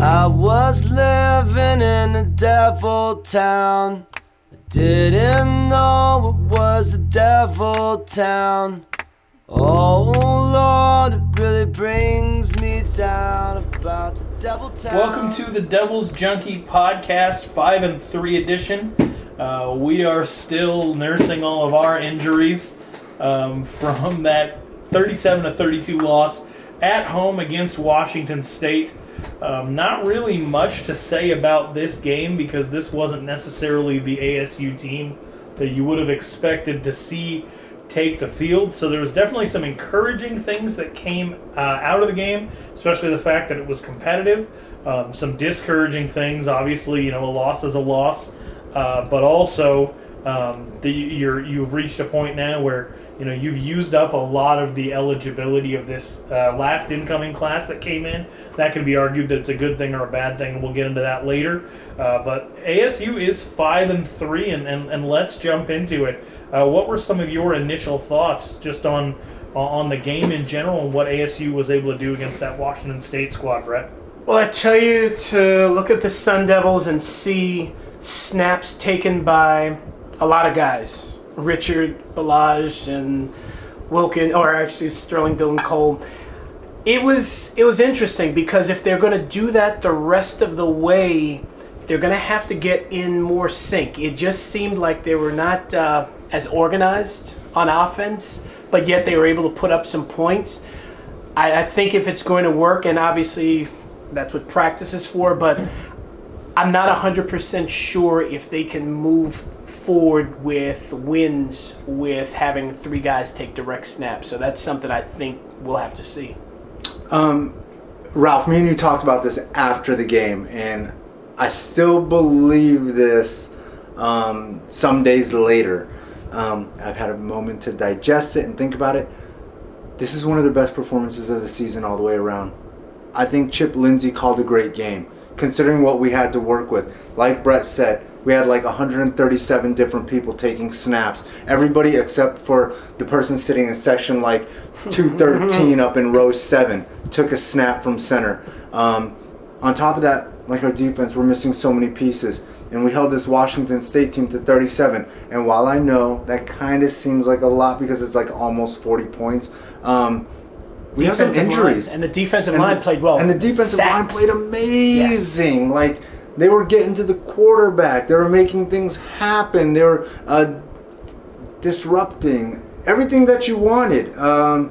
I was living in a devil town. I didn't know it was a devil town. Oh Lord, it really brings me down about the devil town. Welcome to the Devil's Junkie Podcast 5 and 3 edition. Uh, we are still nursing all of our injuries um, from that 37 to 32 loss at home against Washington State. Um, not really much to say about this game because this wasn't necessarily the ASU team that you would have expected to see take the field. So there was definitely some encouraging things that came uh, out of the game, especially the fact that it was competitive. Um, some discouraging things, obviously, you know, a loss is a loss, uh, but also um, the, you're you've reached a point now where you know you've used up a lot of the eligibility of this uh, last incoming class that came in. That could be argued that it's a good thing or a bad thing, and we'll get into that later. Uh, but ASU is five and three, and, and, and let's jump into it. Uh, what were some of your initial thoughts just on on the game in general and what ASU was able to do against that Washington State squad, Brett? Well, I tell you to look at the Sun Devils and see snaps taken by a lot of guys. Richard Ballage and Wilkin, or actually Sterling Dillon Cole. It was it was interesting because if they're going to do that the rest of the way, they're going to have to get in more sync. It just seemed like they were not uh, as organized on offense, but yet they were able to put up some points. I, I think if it's going to work, and obviously that's what practice is for, but I'm not 100% sure if they can move forward with wins with having three guys take direct snaps. So that's something I think we'll have to see. Um, Ralph, me and you talked about this after the game, and I still believe this um, some days later. Um, I've had a moment to digest it and think about it. This is one of the best performances of the season all the way around. I think Chip Lindsey called a great game, considering what we had to work with. Like Brett said, we had like 137 different people taking snaps. Everybody except for the person sitting in section like 213 up in row 7 took a snap from center. Um, on top of that, like our defense, we're missing so many pieces. And we held this Washington State team to 37. And while I know that kind of seems like a lot because it's like almost 40 points, um, we have some injuries. line- and the defensive And line the- played well. And the defensive line played amazing. Like they were getting to the quarterback. They were making things happen. They were uh, disrupting everything that you wanted. Um,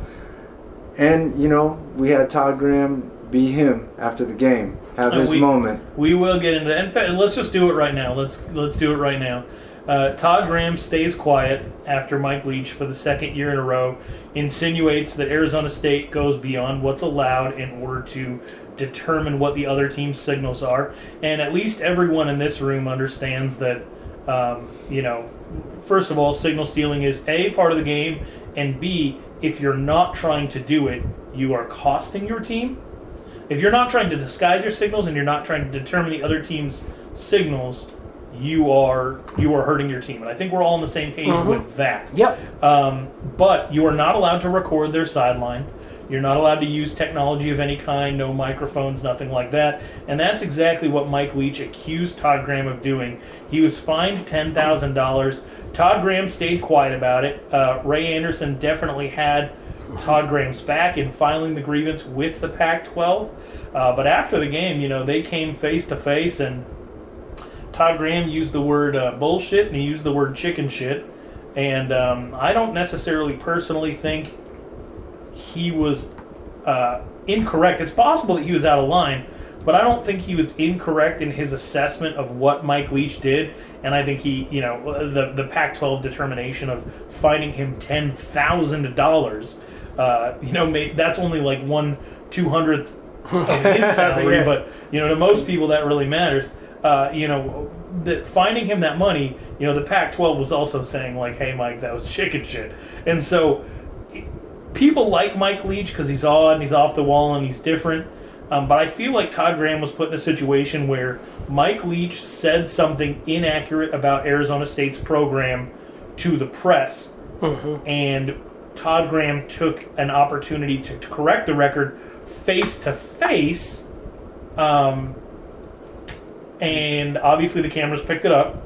and you know, we had Todd Graham be him after the game, have Uh, his we- moment. We will get into that. In fact, let's just do it right now. Let's let's do it right now. Uh, Todd Graham stays quiet after Mike Leach for the second year in a row insinuates that Arizona State goes beyond what's allowed in order to determine what the other team's signals are. And at least everyone in this room understands that, um, you know, first of all, signal stealing is A, part of the game, and B, if you're not trying to do it, you are costing your team. If you're not trying to disguise your signals and you're not trying to determine the other team's signals, you are you are hurting your team. And I think we're all on the same page with that. Yep. Um, but you are not allowed to record their sideline. You're not allowed to use technology of any kind, no microphones, nothing like that. And that's exactly what Mike Leach accused Todd Graham of doing. He was fined $10,000. Todd Graham stayed quiet about it. Uh, Ray Anderson definitely had Todd Graham's back in filing the grievance with the Pac 12. Uh, but after the game, you know, they came face to face and Todd Graham used the word uh, bullshit and he used the word chicken shit. And um, I don't necessarily personally think he was uh, incorrect. It's possible that he was out of line, but I don't think he was incorrect in his assessment of what Mike Leach did. And I think he, you know, the the Pac-12 determination of finding him ten thousand dollars, uh, you know, ma- that's only like one two hundredth of his salary, Yes. but you know, to most people that really matters. Uh, you know, that finding him that money, you know, the Pac-12 was also saying like, "Hey, Mike, that was chicken shit," and so people like Mike Leach because he's odd and he's off the wall and he's different. Um, but I feel like Todd Graham was put in a situation where Mike Leach said something inaccurate about Arizona State's program to the press, and Todd Graham took an opportunity to, to correct the record face to face Um, and obviously the cameras picked it up.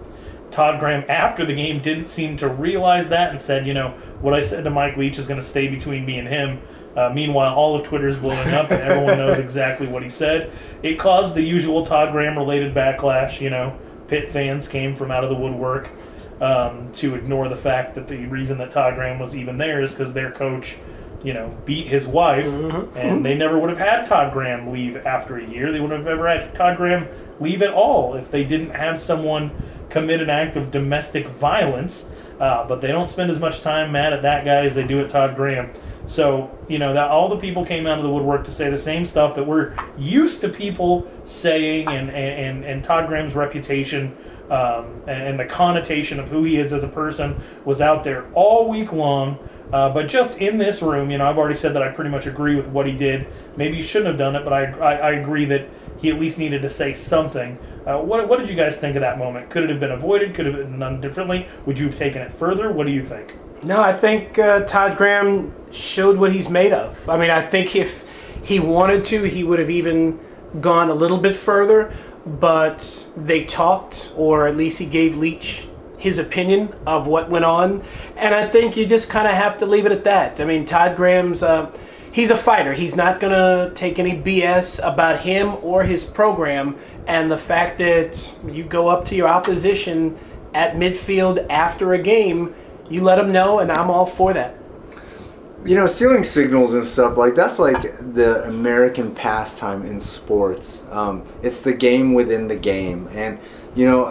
Todd Graham, after the game, didn't seem to realize that and said, you know, what I said to Mike Leach is going to stay between me and him. Uh, meanwhile, all of Twitter's blowing up and everyone knows exactly what he said. It caused the usual Todd Graham related backlash. You know, Pitt fans came from out of the woodwork um, to ignore the fact that the reason that Todd Graham was even there is because their coach, you know, beat his wife, and they never would have had Todd Graham leave after a year. They wouldn't have ever had Todd Graham leave at all if they didn't have someone commit an act of domestic violence. Uh, but they don't spend as much time mad at that guy as they do at Todd Graham. So you know that all the people came out of the woodwork to say the same stuff that we're used to people saying, and and and Todd Graham's reputation um, and the connotation of who he is as a person was out there all week long. Uh, but just in this room, you know, I've already said that I pretty much agree with what he did. Maybe he shouldn't have done it, but I, I, I agree that he at least needed to say something. Uh, what, what did you guys think of that moment? Could it have been avoided? Could it have been done differently? Would you have taken it further? What do you think? No, I think uh, Todd Graham showed what he's made of. I mean, I think if he wanted to, he would have even gone a little bit further. But they talked, or at least he gave Leach his opinion of what went on. And I think you just kind of have to leave it at that. I mean, Todd Graham's. Uh, he's a fighter. He's not going to take any BS about him or his program. And the fact that you go up to your opposition at midfield after a game, you let them know, and I'm all for that. You know, stealing signals and stuff like that's like the American pastime in sports. Um, it's the game within the game, and you know,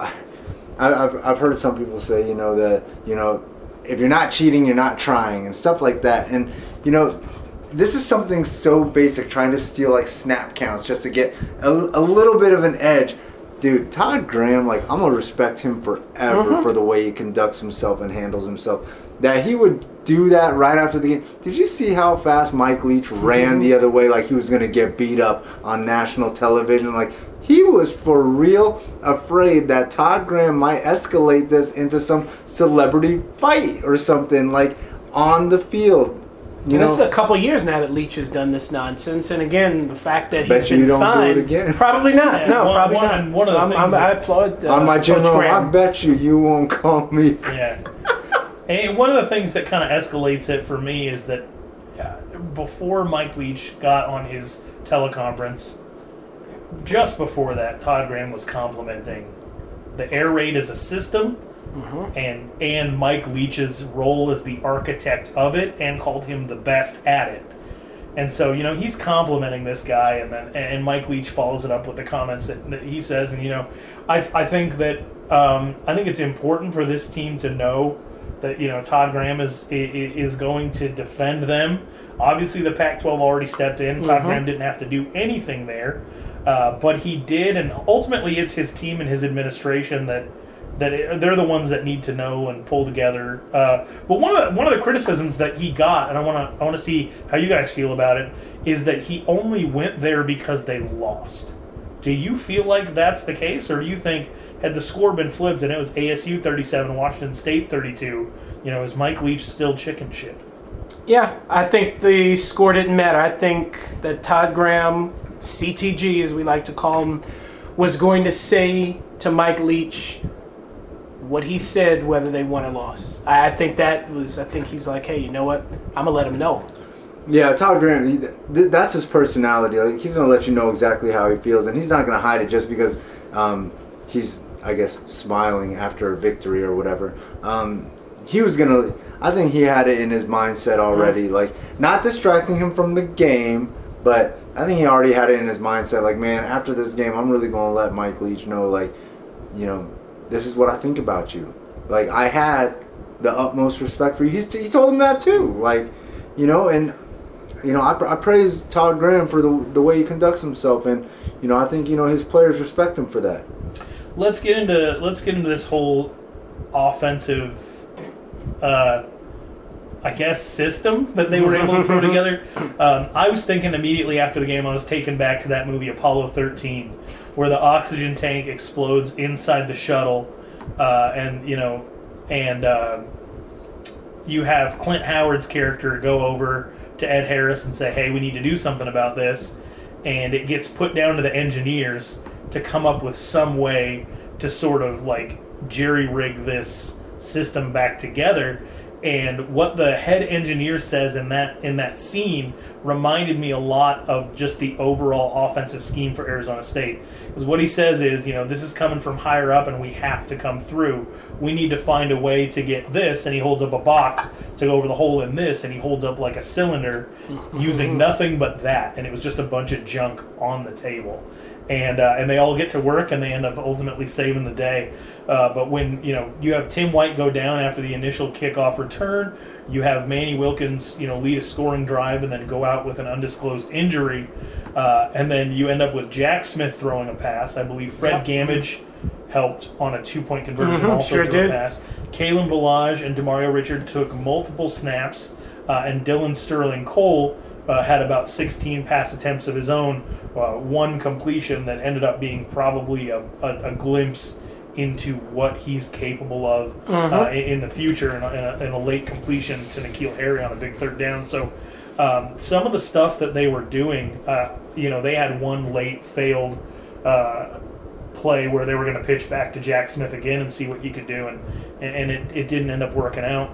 I, I've I've heard some people say, you know, that you know, if you're not cheating, you're not trying, and stuff like that. And you know, this is something so basic, trying to steal like snap counts just to get a, a little bit of an edge. Dude, Todd Graham, like I'm gonna respect him forever mm-hmm. for the way he conducts himself and handles himself. That he would do that right after the game. Did you see how fast Mike Leach mm-hmm. ran the other way, like he was gonna get beat up on national television? Like he was for real afraid that Todd Graham might escalate this into some celebrity fight or something, like on the field. You And know, this is a couple years now that Leach has done this nonsense, and again, the fact that Bet he's you been don't do it fined, again. probably not. Yeah, no, one- probably one- not. one of the So I'm- things I'm- that- I applaud uh, on my general, I bet you you won't call me. Yeah. and one of the things that kind of escalates it for me is that uh, before Mike Leach got on his teleconference, just before that, Todd Graham was complimenting the air raid as a system and and Mike Leach's role as the architect of it and called him the best at it. And so, you know, he's complimenting this guy, and then and Mike Leach follows it up with the comments that, that he says. And you know, I, I think that um, I think it's important for this team to know that you know Todd Graham is is going to defend them. Obviously, the Pac-12 already stepped in. Todd Graham didn't have to do anything there, uh, but he did, and ultimately, it's his team and his administration that that it, they're the ones that need to know and pull together. Uh, but one of the, one of the criticisms that he got, and I want to I want to see how you guys feel about it, is that he only went there because they lost. Do you feel like that's the case, or do you think had the score been flipped and it was ASU 37, Washington State 32, you know, is Mike Leach still chicken shit? Yeah, I think the score didn't matter. I think that Todd Graham, CTG as we like to call him, was going to say to Mike Leach what he said, whether they won or lost. I, I think that was. I think he's like, hey, you know what? I'm gonna let him know. Yeah, Todd Graham, he, th- that's his personality. Like he's gonna let you know exactly how he feels, and he's not gonna hide it just because um, he's, I guess, smiling after a victory or whatever. Um, he was gonna. I think he had it in his mindset already, like not distracting him from the game, but I think he already had it in his mindset. Like, man, after this game, I'm really gonna let Mike Leach know, like, you know, this is what I think about you. Like, I had the utmost respect for you. He's, he told him that too. Like, you know, and you know, I, I praise Todd Graham for the the way he conducts himself, and you know, I think you know his players respect him for that. let's get into let's get into this whole offensive uh I guess system that they were able to throw together. Um, I was thinking immediately after the game, I was taken back to that movie Apollo 13, where the oxygen tank explodes inside the shuttle, uh, and you know, and uh, you have Clint Howard's character go over to Ed Harris and say, "Hey, we need to do something about this." and it gets put down to the engineers to come up with some way to sort of like jerry rig this system back together. And what the head engineer says in that in that scene reminded me a lot of just the overall offensive scheme for Arizona State. Because what he says is, you know, this is coming from higher up, and we have to come through. We need to find a way to get this, and he holds up a box to go over the hole in this, and he holds up like a cylinder using nothing but that, and it was just a bunch of junk on the table and uh, and they all get to work and they end up ultimately saving the day. Uh, but when you know you have Tim White go down after the initial kickoff return, you have Manny Wilkins you know lead a scoring drive and then go out with an undisclosed injury, uh, and then you end up with Jack Smith throwing a pass. I believe Fred Yep. Gammage helped on a two point conversion, Mhm, also sure threw a pass. Kalen Ballage and Demario Richard took multiple snaps, uh, and Dillon Sterling Cole uh, had about 16 pass attempts of his own, uh, one completion that ended up being probably a, a, a glimpse into what he's capable of uh, in, the future and a, in, a, in a late completion to N'Keal Harry on a big third down. So um, some of the stuff that they were doing, uh, you know, they had one late failed uh, play where they were going to pitch back to Jack Smith again and see what he could do, and and it, it didn't end up working out.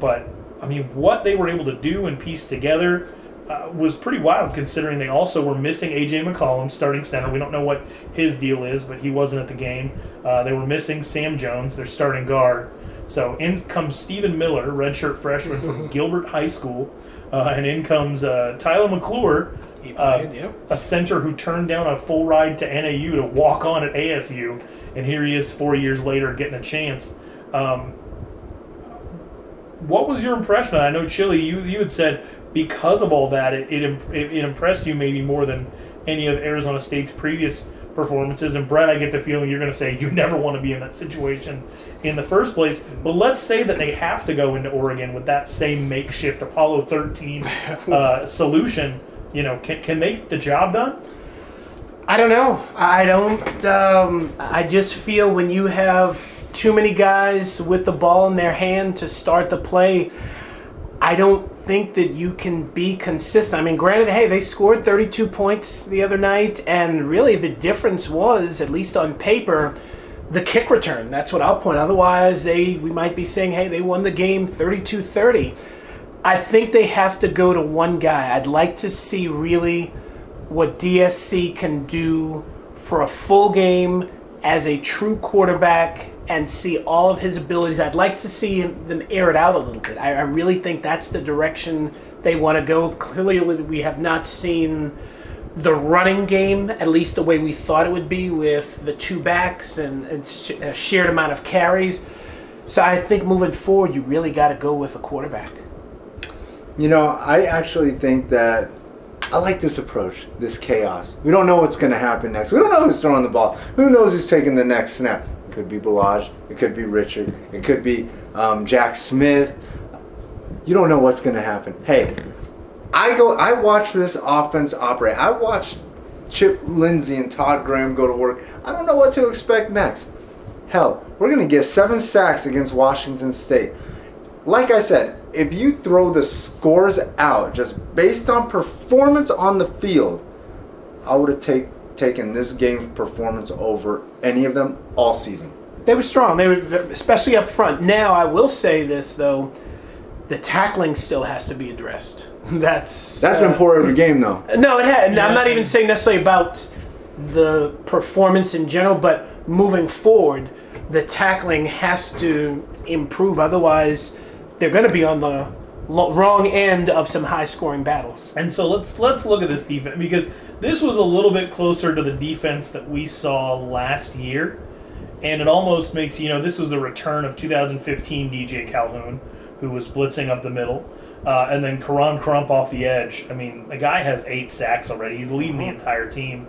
But I mean, what they were able to do and piece together uh, was pretty wild, considering they also were missing AJ McCollum, starting center. We don't know what his deal is, but he wasn't at the game. Uh, they were missing Sam Jones, their starting guard. So in comes Stephen Miller, redshirt freshman from Gilbert High School, uh, and in comes uh, Tyler McClure, He uh, played, yep. a center who turned down a full ride to NAU to walk on at ASU, and here he is four years later getting a chance. Um, what was your impression? I know Chili, you you had said because of all that, it it, it impressed you maybe more than any of Arizona State's previous performances. And Brett, I get the feeling you're going to say you never want to be in that situation in the first place. But let's say that they have to go into Oregon with that same makeshift Apollo 13 uh, solution. You know, can, can they get the job done? I don't know. I don't. Um, I just feel when you have too many guys with the ball in their hand to start the play, I don't think that you can be consistent. I mean, granted, hey, they scored 32 points the other night, and really the difference was, at least on paper, the kick return. That's what I'll point. Otherwise, they we might be saying, hey, they won the game 32-30. I think they have to go to one guy. I'd like to see really what DSC can do for a full game as a true quarterback and see all of his abilities. I'd like to see him, them air it out a little bit. I, I really think that's the direction they want to go. Clearly, we- have not seen the running game, at least the way we thought it would be with the two backs and, and sh- a shared amount of carries. So I think moving forward, you really got to go with a quarterback. You know, I actually think that I like this approach, this chaos. We don't know what's going to happen next. We don't know who's throwing the ball. Who knows who's taking the next snap? Could be Ballage. It could be Richard. It could be um, Jack Smith. You don't know what's going to happen. Hey, I go. I watch this offense operate. I watch Chip Lindsey and Todd Graham go to work. I don't know what to expect next. Hell, we're going to get seven sacks against Washington State like I said, if you throw the scores out just based on performance on the field, I would have take, taken this game's performance over any of them all season. They were strong. They were especially up front. Now I will say this though, the tackling still has to be addressed. That's That's uh, been poor every game though. No, it had. and I'm not even saying necessarily about the performance in general, but moving forward, the tackling has to improve. Otherwise, they're going to be on the wrong end of some high-scoring battles. And so let's let's look at this defense because this was a little bit closer to the defense that we saw last year, and it almost makes you know this was the return of 2015 DJ Calhoun, who was blitzing up the middle, uh, and then Koron Crump off the edge. I mean, the guy has eight sacks already. He's leading the entire team.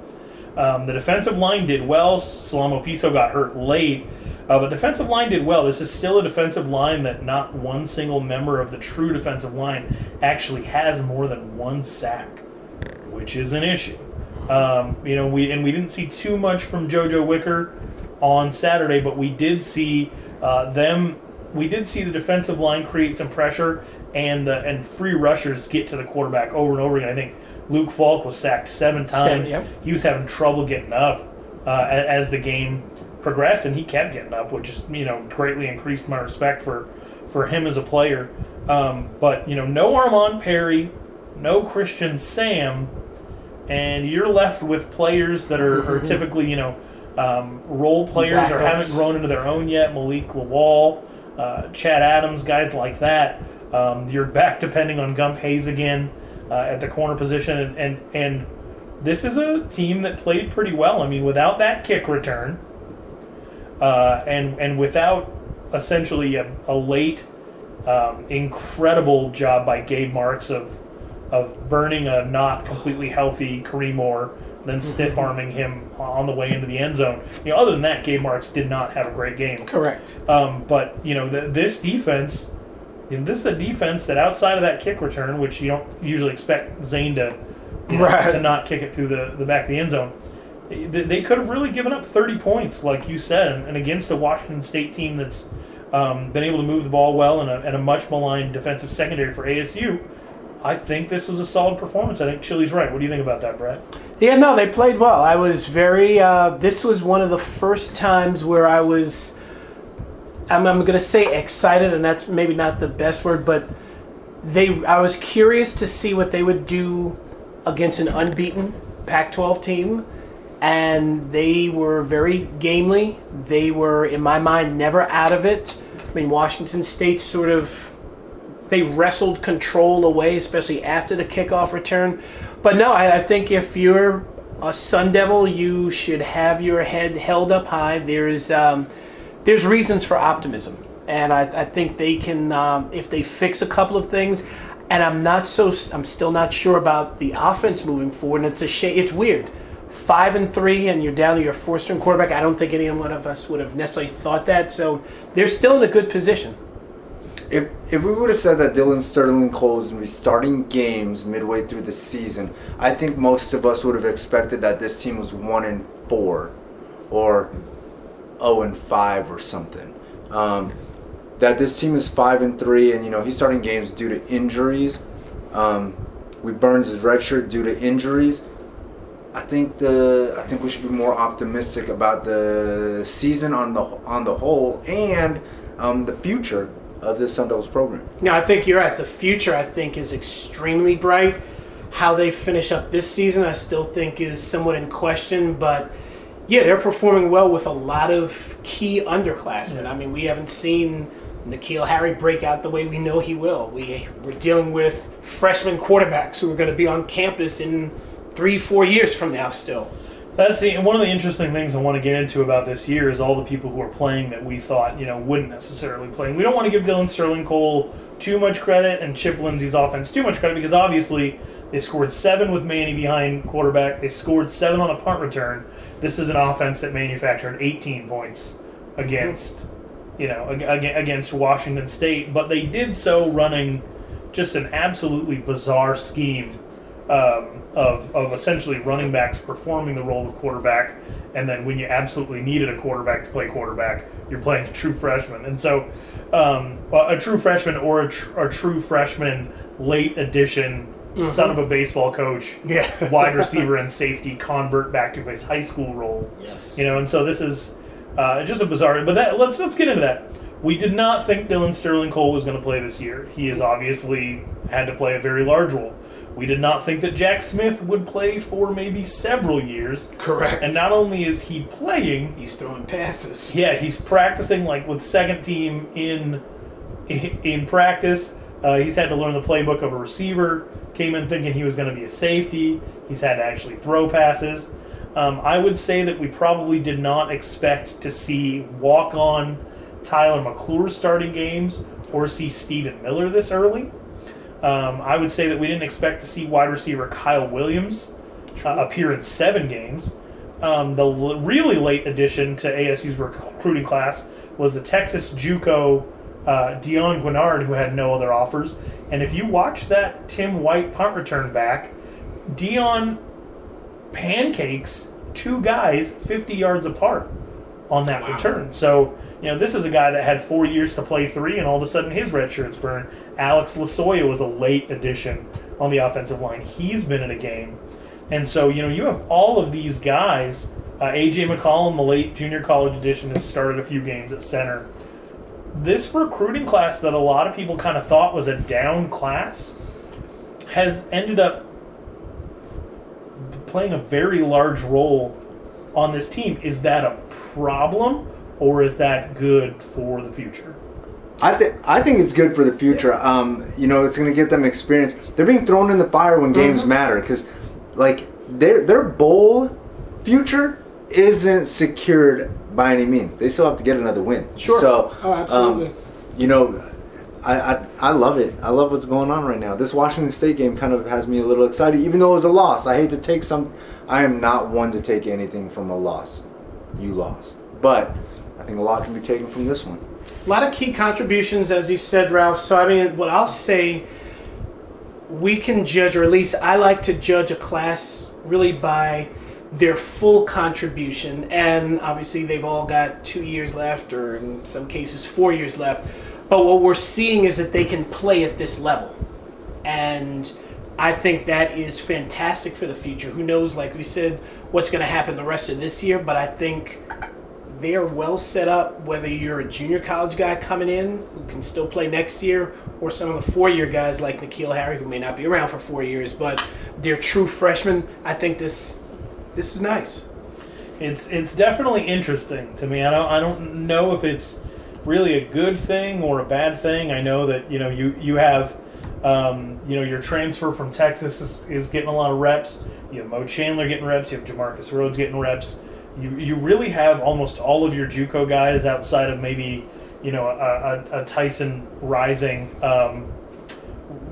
Um, the defensive line did well. Salamo Fiso got hurt late, uh, but the defensive line did well. This is still a defensive line that not one single member of the true defensive line actually has more than one sack, which is an issue. Um, you know, we and we didn't see too much from JoJo Wicker on Saturday, but we did see uh, them. We did see the defensive line create some pressure and the and free rushers get to the quarterback over and over again. I think Luke Falk was sacked seven times. yep. He was having trouble getting up uh, as the game progressed, and he kept getting up, which is you know greatly increased my respect for for him as a player. Um, but you know, no Armand Perry, no Christian Sam, and you're left with players that are, are typically you know um, role players or haven't grown into their own yet. Malik Lawal, uh, Chad Adams, guys like that. Um, you're back depending on Gump Hayes again uh, at the corner position, and, and and this is a team that played pretty well. I mean, without that kick return, uh, and and without essentially a, a late, um, incredible job by Gabe Marks of of burning a not completely healthy Kareem Orr, then stiff arming him on the way into the end zone. You know, other than that, Gabe Marks did not have a great game. Correct. Um, but you know, th this defense, you know, this is a defense that outside of that kick return, which you don't usually expect Zane to you know, Right. to not kick it through the, the back of the end zone. They, they could have really given up 30 points, like you said, and, and against a Washington State team that's um, been able to move the ball well and a, and a much maligned defensive secondary for ASU. I think this was a solid performance. I think Chili's right. What do you think about that, Brett? Yeah, no, they played well. I was very. Uh, this was one of the first times where I was. I'm, I'm going to say excited, and that's maybe not the best word, but they. I was curious to see what they would do against an unbeaten Pac-12 team, and they were very gamely. They were, in my mind, never out of it. I mean, Washington State sort of they wrestled control away, especially after the kickoff return. But no, I, I think if you're a Sun Devil, you should have your head held up high. There's um, there's reasons for optimism, and I, I think they can um, if they fix a couple of things. And I'm not so I'm still not sure about the offense moving forward. And it's a shame. It's weird. Five and three, and you're down to your four string quarterback. I don't think any one of us would have necessarily thought that. So they're still in a good position. If if we would have said that Dillon Sterling Cole was going to be starting games midway through the season, I think most of us would have expected that this team was one and four, or zero and five or something. Um, that this team is five and three, and you know he's starting games due to injuries. Um, we Burns his red shirt due to injuries. I think the I think we should be more optimistic about the season on the on the whole and um, the future of this Sun Devils program. No, I think you're right. The future, I think, is extremely bright. How they finish up this season, I still think is somewhat in question. But yeah, they're performing well with a lot of key underclassmen. I mean, we haven't seen N'Keal Harry break out the way we know he will. We we're dealing with freshman quarterbacks who are going to be on campus in three, four years from now. Still, That's the, one of the interesting things I want to get into about this year is all the people who are playing that we thought you know wouldn't necessarily play. And we don't want to give Dillon Sterling Cole too much credit and Chip Lindsey's offense too much credit because obviously they scored seven with Manny behind quarterback. They scored seven on a punt return. This is an offense that manufactured 18 points against you know ag- ag- against Washington State, but they did so running just an absolutely bizarre scheme um, of, of essentially running backs performing the role of quarterback, and then when you absolutely needed a quarterback to play quarterback, you're playing a true freshman. And so, um, a true freshman or a, tr- a true freshman late addition son of a baseball coach, Yeah. wide receiver and safety convert back to his high school role. yes, You know, and so this is uh, just a bizarre. But that, let's let's get into that. We did not think Dillon Sterling Cole was going to play this year. He has obviously had to play a very large role. We did not think that Jack Smith would play for maybe several years. correct. And not only is he playing, he's throwing passes. yeah, he's practicing like with second team in in practice. Uh, he's had to learn the playbook of a receiver. Came in thinking he was going to be a safety. He's had to actually throw passes. Um, I would say that we probably did not expect to see walk on Tyler McClure starting games or see Stephen Miller this early. Um, I would say that we didn't expect to see wide receiver Kyle Williams uh, appear in seven games. Um, the l- really late addition to ASU's recruiting class was the Texas JUCO uh, Dion Guinard, who had no other offers. And if you watch that Tim White punt return back, Dion pancakes two guys 50 yards apart on that return. So, you know, this is a guy that had four years to play three, and all of a sudden his red shirt's burned. Alex Losoya was a late addition on the offensive line. He's been in a game. And so, you know, you have all of these guys. Uh, AJ McCollum, the late junior college edition, has started a few games at center. This recruiting class that a lot of people kind of thought was a down class has ended up playing a very large role on this team. Is that a problem or is that good for the future? I, th- I think it's good for the future. Um, you know, it's going to get them experience. They're being thrown in the fire when games Mm-hmm. matter because, like, their their bowl future isn't secured by any means. They still have to get another win. Sure. So, Oh, absolutely. Um, you know, I, I I love it. I love what's going on right now. This Washington State game kind of has me a little excited, even though it was a loss. I hate to take some. I am not one to take anything from a loss. You lost, but I think a lot can be taken from this one. A lot of key contributions, as you said, Ralph. So, I mean, what I'll say, we can judge, or at least I like to judge a class really by their full contribution. And obviously, they've all got two years left, or in some cases, four years left. But what we're seeing is that they can play at this level. And I think that is fantastic for the future. Who knows, like we said, what's going to happen the rest of this year, but I think they are well set up whether you're a junior college guy coming in who can still play next year or some of the four year guys like N'Keal Harry who may not be around for four years but they're true freshmen. I think this this is nice. It's it's definitely interesting to me. I don't I don't know if it's really a good thing or a bad thing. I know that you know you you have um, you know your transfer from Texas is, is getting a lot of reps. You have Mo Chandler getting reps. You have Jamarcus Rhodes getting reps. You you really have almost all of your JUCO guys outside of maybe you know a, a, a Tyson Rising. Um,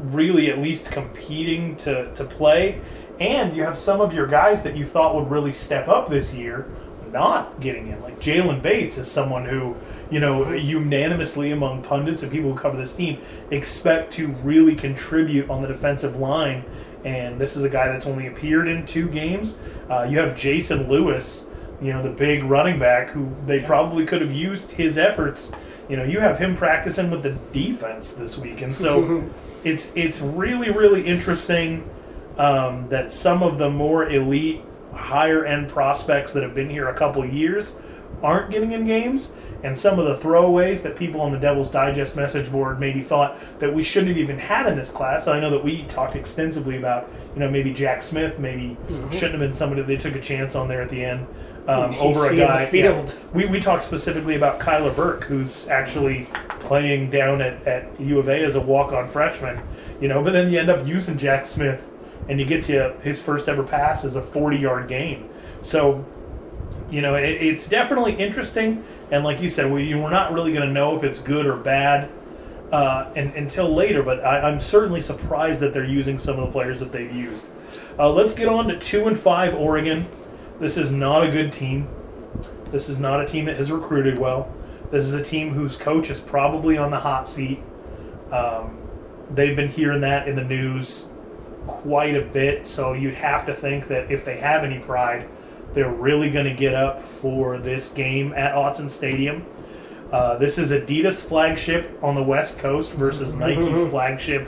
really at least competing to, to play. And you have some of your guys that you thought would really step up this year not getting in. Like Jalen Bates is someone who, you know, unanimously among pundits and people who cover this team expect to really contribute on the defensive line. And this is a guy that's only appeared in two games. Uh, you have Jason Lewis, you know, the big running back who they probably could have used his efforts. You know, you have him practicing with the defense this week, and so it's it's really really interesting um, that some of the more elite, higher end prospects that have been here a couple years aren't getting in games, and some of the throwaways that people on the Devil's Digest message board maybe thought that we shouldn't have even had in this class. I know that we talked extensively about, you know, maybe Jack Smith maybe shouldn't have been somebody they took a chance on there at the end. Um, over a seeing the guy, field. yeah. We, we talked specifically about Kyler Burke, who's actually playing down at, at U of A as a walk on freshman, you know, but then you end up using Jack Smith and he gets you his first ever pass as a 40 yard gain. So, you know, it, it's definitely interesting. And like you said, we, we're not really going to know if it's good or bad uh, and, until later, but I, I'm certainly surprised that they're using some of the players that they've used. Uh, let's get on to 2 and 5 Oregon. This is not a good team. This is not a team that has recruited well. This is a team whose coach is probably on the hot seat. Um, they've been hearing that in the news quite a bit, so you'd have to think that if they have any pride, they're really going to get up for this game at Autzen Stadium. Uh, this is Adidas flagship on the West Coast versus Nike's flagship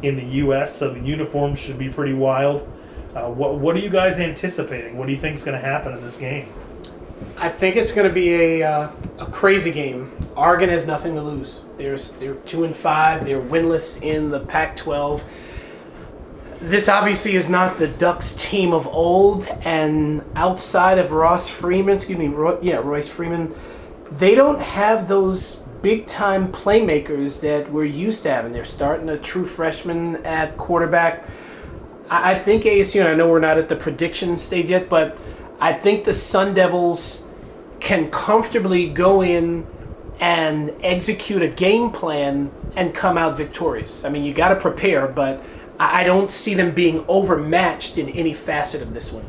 in the U.S., so the uniforms should be pretty wild. Uh, what What are you guys anticipating? What do you think is going to happen in this game? I think it's going to be a uh, a crazy game. Oregon has nothing to lose. They're they're two and five. They're winless in the Pac-12. This obviously is not the Ducks team of old, and outside of Ross Freeman, excuse me, Roy, yeah, Royce Freeman, they don't have those big time playmakers that we're used to having. They're starting a true freshman at quarterback. I I think ASU, and I know we're not at the prediction stage yet, but I think the Sun Devils can comfortably go in and execute a game plan and come out victorious. I mean, you got to prepare, but I I don't see them being overmatched in any facet of this one.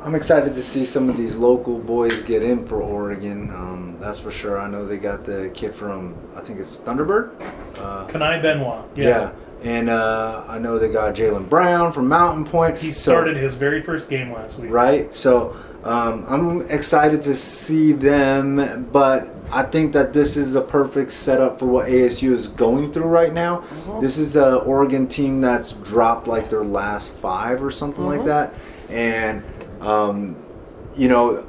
I'm excited to see some of these local boys get in for Oregon. Um, that's for sure. I know they got the kid from I think it's Thunderbird. Uh, Kani Benoit. yeah. And uh, I know they got Jalen Brown from Mountain Pointe. He So- started his very first game last week. right? So um, I'm excited to see them, but I think that this is a perfect setup for what ASU is going through right now. This is a Oregon team that's dropped like their last five or something like that, and um, you know,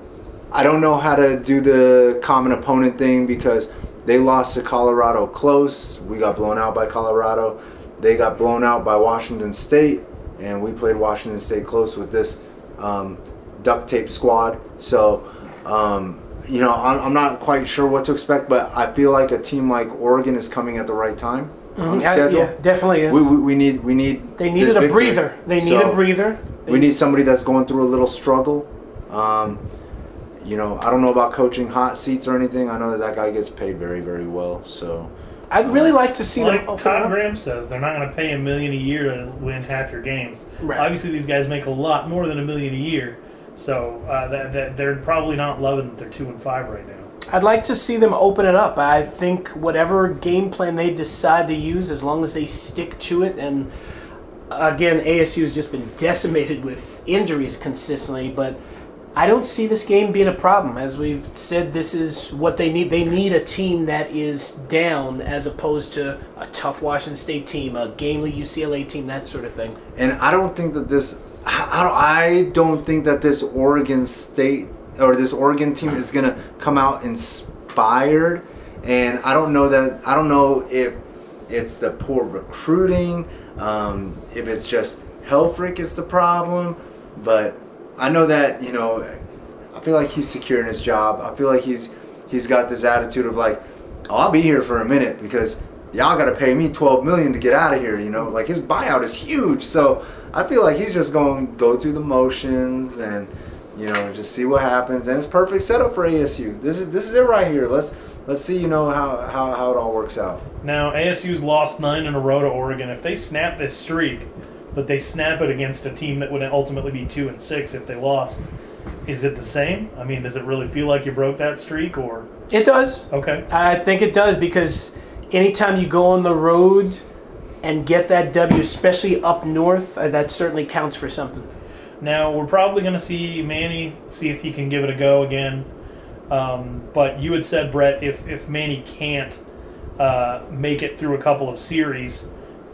I don't know how to do the common opponent thing because they lost to Colorado close. We got blown out by Colorado. They got blown out by Washington State, and we played Washington State close with this um, duct tape squad. So, um, you know, I'm, I'm not quite sure what to expect, but I feel like a team like Oregon is coming at the right time on Yeah, schedule. yeah, definitely is. We, we, we need we need they needed a breather. They need So, a breather. we need somebody that's going through a little struggle. Um, you know, I don't know about coaching hot seats or anything. I know that that guy gets paid very, very well. So, I'd really like to see Like them. Todd. Graham says, they're not going to pay a million a year to win half your games. Right. Obviously, these guys make a lot more than a million a year, so uh, that, that they're probably not loving that they're two and five right now. I'd like to see them open it up. I think whatever game plan they decide to use, as long as they stick to it, and again, ASU has just been decimated with injuries consistently, but I don't see this game being a problem. As we've said, this is what they need. They need a team that is down as opposed to a tough Washington State team, a gamely UCLA team, that sort of thing. and I don't think that this, I don't, I don't think that this Oregon State or this Oregon team is gonna come out inspired. And I don't know that, I don't know if it's the poor recruiting, um, if it's just Helfrich is the problem, but I know that you know, I feel like he's secure in his job. I feel like he's he's got this attitude of like, oh, I'll be here for a minute because y'all got to pay me 12 million to get out of here. You know, like his buyout is huge, so I feel like he's just going to go through the motions and you know just see what happens. And it's perfect setup for ASU. This is this is it right here. Let's let's see you know how how, how it all works out. Now, ASU's lost nine in a row to Oregon. If they snap this streak, but they snap it against a team that would ultimately be two and six if they lost, is it the same? I mean, does it really feel like you broke that streak, or It does. okay? I think it does because anytime you go on the road and get that W, especially up north, uh, that certainly counts for something. Now we're probably going to see Manny see if he can give it a go again. Um, but you had said, Brett, if if Manny can't uh, make it through a couple of series,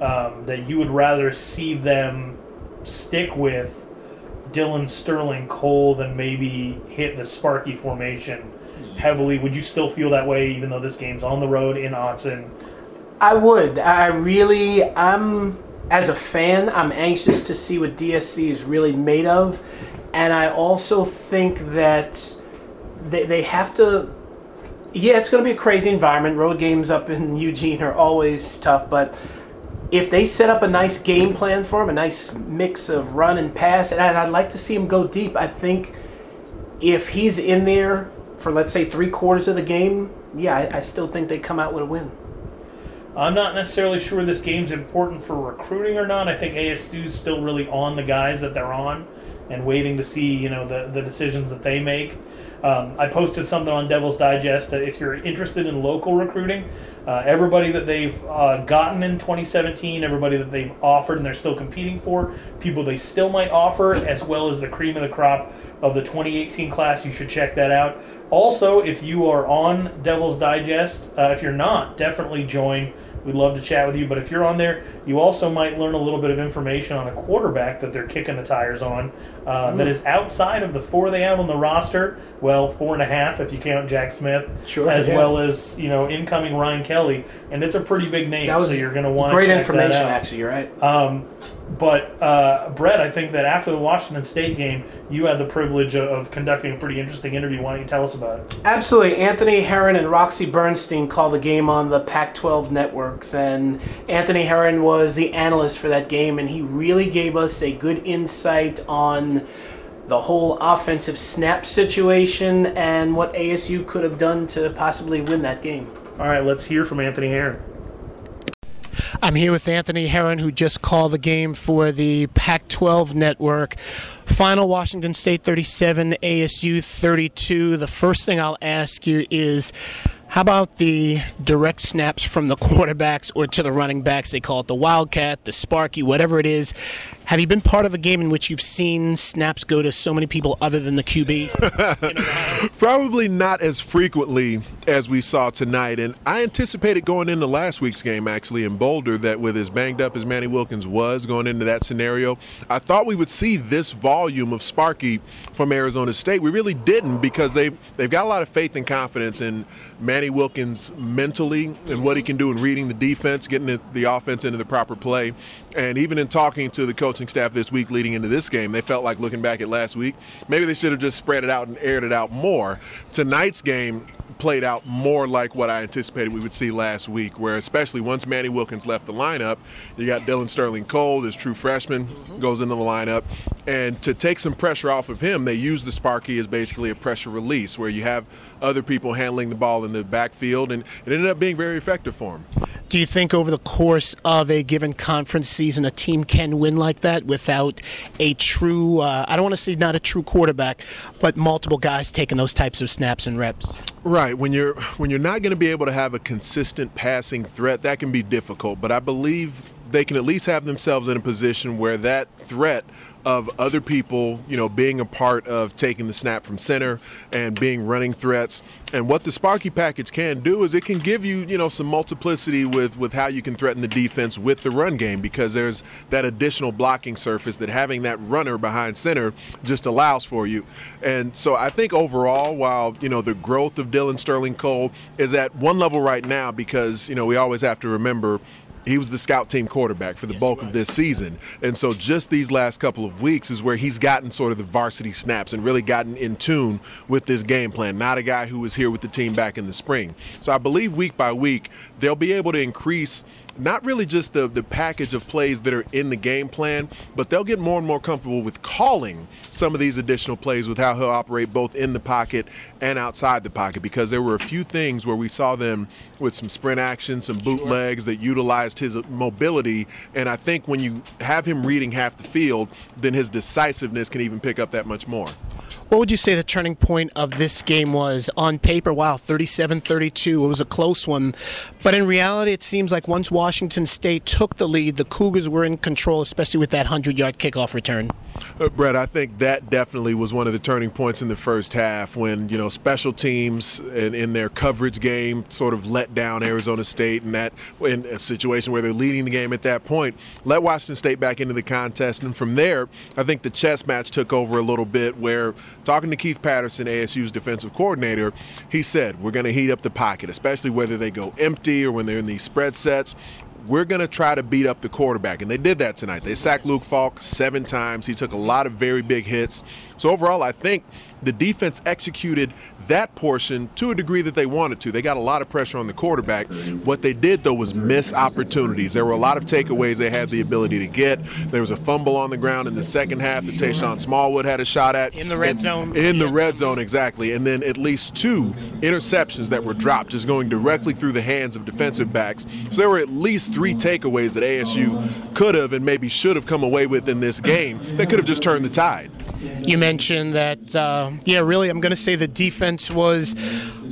um, that you would rather see them stick with Dillon Sterling Cole than maybe hit the Sparky formation heavily. Would you still feel that way, even though this game's on the road in Autzen? I would. I really, I'm, as a fan, I'm anxious to see what DSC is really made of. And I also think that they, they have to. Yeah, it's going to be a crazy environment. Road games up in Eugene are always tough, but if they set up a nice game plan for him, a nice mix of run and pass, and I'd like to see him go deep, I think if he's in there for, let's say, three quarters of the game, yeah, I, I still think they come out with a win. I'm not necessarily sure this game's important for recruiting or not. I think ASU's still really on the guys that they're on and waiting to see, you know, the, the decisions that they make. Um, I posted something on Devil's Digest that if you're interested in local recruiting, uh, everybody that they've uh, gotten in 2017, everybody that they've offered and they're still competing for, people they still might offer, as well as the cream of the crop of the 2018 class, you should check that out. Also, if you are on Devil's Digest, uh, if you're not, definitely join. We'd love to chat with you. But if you're on there, you also might learn a little bit of information on a quarterback that they're kicking the tires on uh, that is outside of the four they have on the roster. Well, four and a half if you count Jack Smith, Sure, as yes. well as you know incoming Ryan Kelly, and it's a pretty big name. That was so you're going to want Great check information, actually. You're right. Um, but uh, Brett, I think that after the Washington State game, you had the privilege of, of conducting a pretty interesting interview. Why don't you tell us about it? Absolutely. Anthony Herron and Roxy Bernstein called the game on the Pac 12 networks, and Anthony Herron was the analyst for that game, and he really gave us a good insight on the whole offensive snap situation and what ASU could have done to possibly win that game. All right, let's hear from Anthony Herron. I'm here with Anthony Herron, who just called the game for the Pac 12 network. Final Washington State 37, ASU 32. The first thing I'll ask you is How about the direct snaps from the quarterbacks or to the running backs? They call it the Wildcat, the Sparky, whatever it is. Have you been part of a game in which you've seen snaps go to so many people other than the QB? Probably not as frequently as we saw tonight. And I anticipated going into last week's game, actually, in Boulder, that with as banged up as Manny Wilkins was going into that scenario, I thought we would see this volume of Sparky from Arizona State. We really didn't because they've, they've got a lot of faith and confidence in Manny Wilkins mentally and what he can do in reading the defense, getting the, the offense into the proper play. And even in talking to the coaching staff this week leading into this game, they felt like looking back at last week, maybe they should have just spread it out and aired it out more. Tonight's game, played out more like what I anticipated we would see last week, where especially once Manny Wilkins left the lineup, you got Dillon Sterling Cole, this true freshman, mm-hmm. goes into the lineup. And to take some pressure off of him, they use the Sparky as basically a pressure release, where you have other people handling the ball in the backfield, and it ended up being very effective for him. Do you think over the course of a given conference season, a team can win like that without a true, uh, I don't want to say not a true quarterback, but multiple guys taking those types of snaps and reps? Right. When you're when you're not going to be able to have a consistent passing threat, that can be difficult. But I believe they can at least have themselves in a position where that threat of other people, you know, being a part of taking the snap from center and being running threats. And what the Sparky package can do is it can give you, you know, some multiplicity with with how you can threaten the defense with the run game because there's that additional blocking surface that having that runner behind center just allows for you. And so I think overall, while you know the growth of Dillon Sterling Cole is at one level right now because you know we always have to remember he was the scout team quarterback for the yes, bulk of this season. And so just these last couple of weeks is where he's gotten sort of the varsity snaps and really gotten in tune with this game plan. Not a guy who was here with the team back in the spring. So I believe week by week, they'll be able to increase – not really just the, the package of plays that are in the game plan, but they'll get more and more comfortable with calling some of these additional plays with how he'll operate both in the pocket and outside the pocket because there were a few things where we saw them with some sprint action, some bootlegs sure. that utilized his mobility. And I think when you have him reading half the field, then his decisiveness can even pick up that much more. What would you say the turning point of this game was? On paper, wow, 37 32. It was a close one. But in reality, it seems like once Washington State took the lead, the Cougars were in control, especially with that 100 yard kickoff return. Uh, Brett, I think that definitely was one of the turning points in the first half when, you know, special teams in, in their coverage game sort of let down Arizona State and that in a situation where they're leading the game at that point, let Washington State back into the contest. And from there, I think the chess match took over a little bit where talking to Keith Patterson, ASU's defensive coordinator, he said, we're going to heat up the pocket, especially whether they go empty or when they're in these spread sets we're going to try to beat up the quarterback. And they did that tonight. They sacked Luke Falk seven times. He took a lot of very big hits. So overall, I think the defense executed that portion to a degree that they wanted to. They got a lot of pressure on the quarterback. What they did, though, was miss opportunities. There were a lot of takeaways they had the ability to get. There was a fumble on the ground in the second half that Tashon Smallwood had a shot at. In the red zone. In the red zone, exactly. And then at least two interceptions that were dropped, just going directly through the hands of defensive backs. So there were at least three takeaways that ASU could have and maybe should have come away with in this game that could have just turned the tide. You mentioned that, uh, yeah, really, I'm going to say the defense was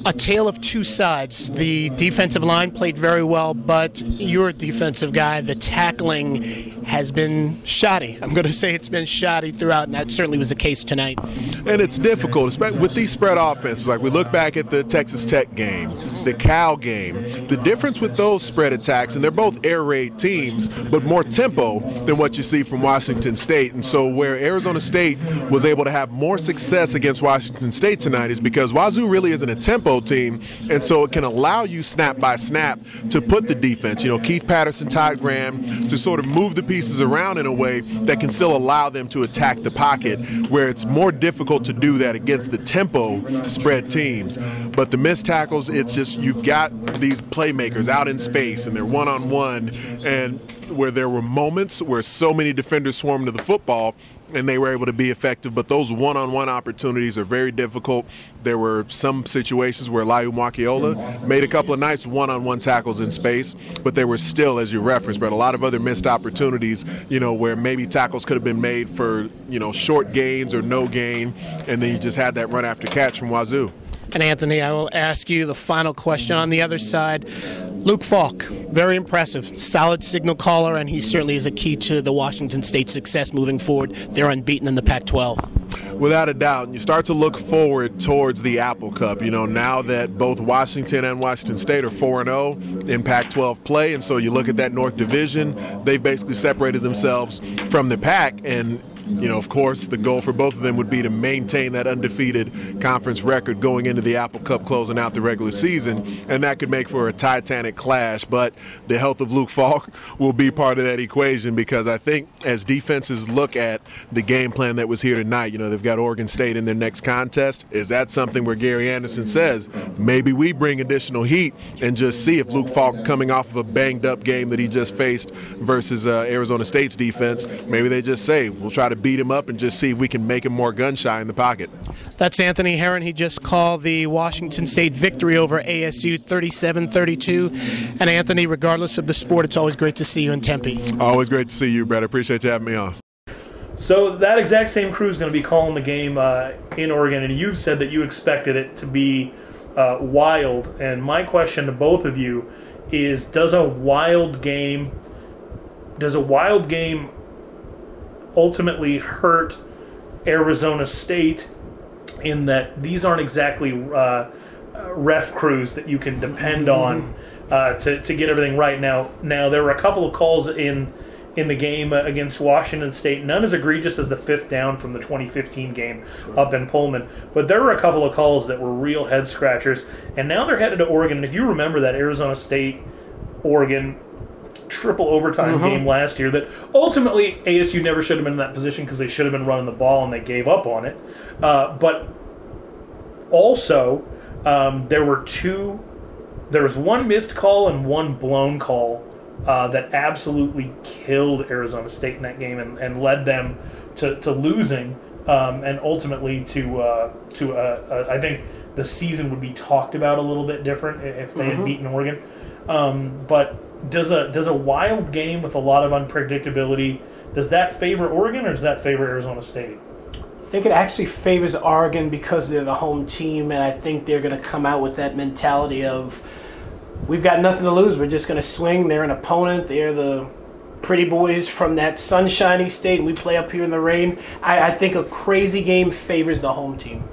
a tale of two sides. The defensive line played very well, but you're a defensive guy. The tackling has been shoddy. I'm going to say it's been shoddy throughout, and that certainly was the case tonight. And it's difficult, especially with these spread offenses. Like we look back at the Texas Tech game, the Cal game. The difference with those spread attacks, and they're both air raid teams, but more tempo than what you see from Washington State. And so where Arizona State was able to have more success against Washington State tonight is because Wazoo really isn't a tempo team, and so it can allow you snap by snap to put the defense, you know, Keith Patterson, Todd Graham, to sort of move the pieces around in a way that can still allow them to attack the pocket, where it's more difficult to do that against the tempo spread teams. But the missed tackles, it's just you've got these playmakers out in space and they're one on one, and where there were moments where so many defenders swarmed to the football and they were able to be effective. But those one-on-one opportunities are very difficult. There were some situations where Laiu Moeakiola made a couple of nice one-on-one tackles in space, but there were still, as you referenced, but a lot of other missed opportunities. You know, where maybe tackles could have been made for you know short gains or no gain, and then you just had that run after catch from Wazoo. And Anthony, I will ask you the final question on the other side. Luke Falk, very impressive, solid signal caller, and he certainly is a key to the Washington State success moving forward. They're unbeaten in the Pac 12. Without a doubt, you start to look forward towards the Apple Cup. You know, now that both Washington and Washington State are 4 0 in Pac 12 play, and so you look at that North Division, they've basically separated themselves from the Pac. And you know, of course, the goal for both of them would be to maintain that undefeated conference record going into the Apple Cup, closing out the regular season, and that could make for a titanic clash. But the health of Luke Falk will be part of that equation because I think as defenses look at the game plan that was here tonight, you know, they've got Oregon State in their next contest. Is that something where Gary Anderson says maybe we bring additional heat and just see if Luke Falk, coming off of a banged up game that he just faced versus uh, Arizona State's defense, maybe they just say we'll try to beat him up and just see if we can make him more gun shy in the pocket. That's Anthony Herron. He just called the Washington State victory over ASU 37 32. And Anthony, regardless of the sport, it's always great to see you in Tempe. Always great to see you, Brett. I appreciate you having me on. So that exact same crew is going to be calling the game uh, in Oregon, and you've said that you expected it to be uh, wild. And my question to both of you is: Does a wild game, does a wild game ultimately hurt Arizona State in that these aren't exactly uh, ref crews that you can depend on uh, to, to get everything right. Now, now there were a couple of calls in in the game against Washington State, none as egregious as the fifth down from the 2015 game up in Pullman, but there were a couple of calls that were real head scratchers. And now they're headed to Oregon. And if you remember that Arizona State, Oregon triple overtime game last year that ultimately ASU never should have been in that position because they should have been running the ball and they gave up on it. Uh, but also, um, there were two. There was one missed call and one blown call uh, that absolutely killed Arizona State in that game and, and led them to, to losing um, and ultimately to uh, to uh, uh, I think the season would be talked about a little bit different if they had beaten Oregon. Um, but does a does a wild game with a lot of unpredictability does that favor Oregon or does that favor Arizona State? I think it actually favors Oregon because they're the home team, and I think they're going to come out with that mentality of we've got nothing to lose. We're just going to swing. They're an opponent. They're the pretty boys from that sunshiny state, and we play up here in the rain. I, I think a crazy game favors the home team.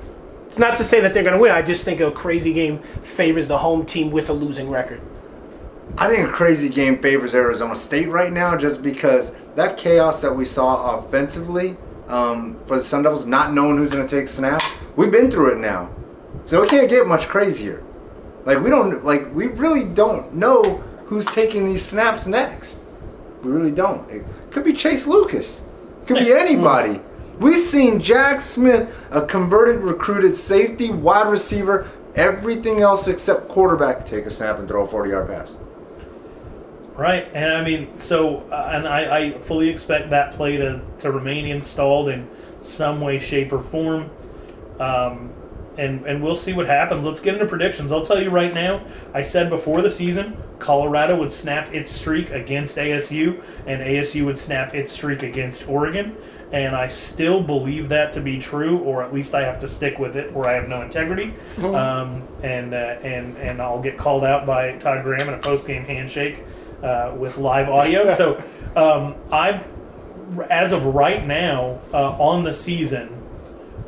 It's not to say that they're going to win. I just think a crazy game favors the home team with a losing record. I think a crazy game favors Arizona State right now just because that chaos that we saw offensively um, for the Sun Devils, not knowing who's going to take snaps, we've been through it now. So it can't get much crazier. Like we don't like we really don't know who's taking these snaps next. We really don't. It could be Chase Lucas. Could be anybody. We've seen Jack Smith, a converted recruited safety, wide receiver, everything else except quarterback take a snap and throw a 40-yard pass. Right, and I mean, so, uh, and I, I fully expect that play to, to remain installed in some way, shape, or form. Um, and, and we'll see what happens. Let's get into predictions. I'll tell you right now, I said before the season, Colorado would snap its streak against ASU, and ASU would snap its streak against Oregon. And I still believe that to be true, or at least I have to stick with it, or I have no integrity. Um, and, uh, and, and I'll get called out by Todd Graham in a post game handshake uh, with live audio. so um, I, as of right now, uh, on the season,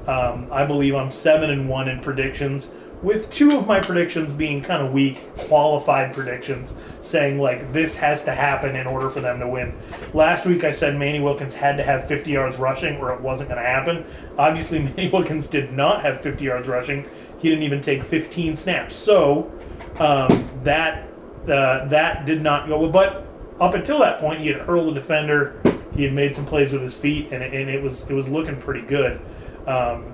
um, I believe I'm seven and one in predictions, with two of my predictions being kind of weak, qualified predictions, saying like this has to happen in order for them to win. Last week I said Manny Wilkins had to have 50 yards rushing or it wasn't going to happen. Obviously, Manny Wilkins did not have 50 yards rushing. He didn't even take 15 snaps. So um, that uh, that did not go. well, But up until that point, he had hurled a defender. He had made some plays with his feet, and it, and it was it was looking pretty good. Um,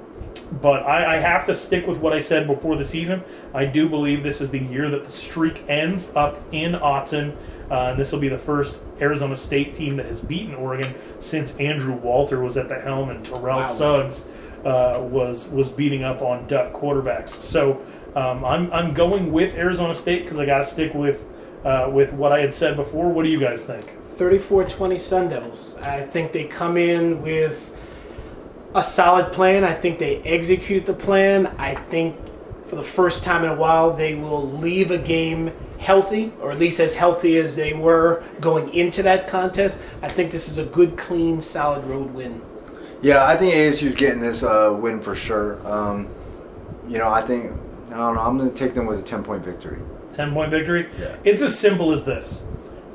but I, I have to stick with what I said before the season. I do believe this is the year that the streak ends up in Autzen. Uh, and this will be the first Arizona State team that has beaten Oregon since Andrew Walter was at the helm and Terrell Suggs uh, was was beating up on Duck quarterbacks. So um, I'm I'm going with Arizona State because I got to stick with uh, with what I had said before. What do you guys think? 34-20 Sun Devils. I think they come in with a solid plan. I think they execute the plan. I think for the first time in a while, they will leave a game healthy, or at least as healthy as they were going into that contest. I think this is a good, clean, solid road win. Yeah, I think ASU's getting this uh, win for sure. Um, you know, I think I don't know. I'm going to take them with a 10 point victory. 10 point victory. Yeah. It's as simple as this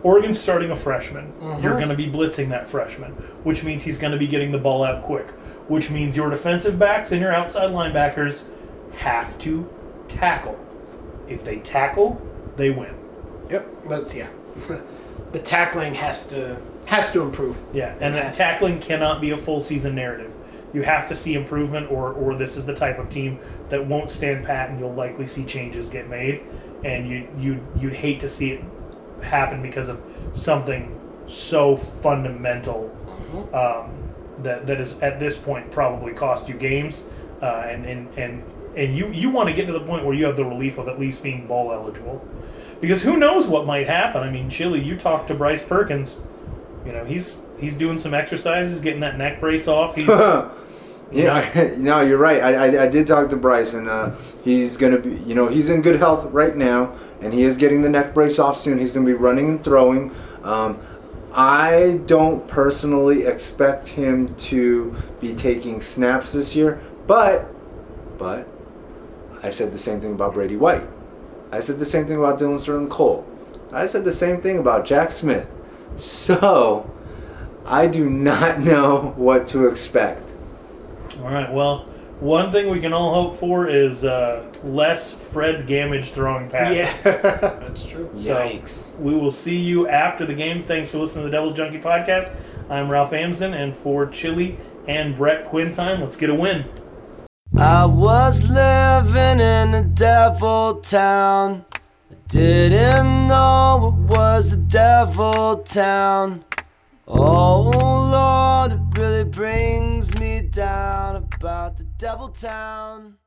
Oregon's starting a freshman. Mm-hmm. You're going to be blitzing that freshman, which means he's going to be getting the ball out quick, which means your defensive backs and your outside linebackers have to tackle. If they tackle, they win. Yep. But yeah, the tackling has to has to improve. Yeah, and Yeah. that tackling cannot be a full season narrative. You have to see improvement, or or this is the type of team that won't stand pat, and you'll likely see changes get made, and you you you'd hate to see it happen because of something so fundamental um, that that is at this point probably cost you games, uh, and and and and you you want to get to the point where you have the relief of at least being bowl eligible, because who knows what might happen. I mean, Chili, you talked to Bryce Perkins. You know, he's he's doing some exercises, getting that neck brace off. He's Yeah, no, you're right. I, I, I did talk to Bryce, and uh, he's gonna be, you know, he's in good health right now, and he is getting the neck brace off soon. He's gonna be running and throwing. Um, I don't personally expect him to be taking snaps this year, but, but, I said the same thing about Brady White. I said the same thing about Dillon Sterling Cole. I said the same thing about Jack Smith. So, I do not know what to expect. all right. Well, one thing we can all hope for is uh, less Fred Gammage throwing passes. Yeah, that's true. So Yikes. we will see you after the game. Thanks for listening to the Devil's Junkie podcast. I'm Ralph Amsden, and for Chili and Brett Quintime, let's get a win. I was living in a devil town. Didn't know it was a devil town. Oh Lord, it really brings me down about the devil town.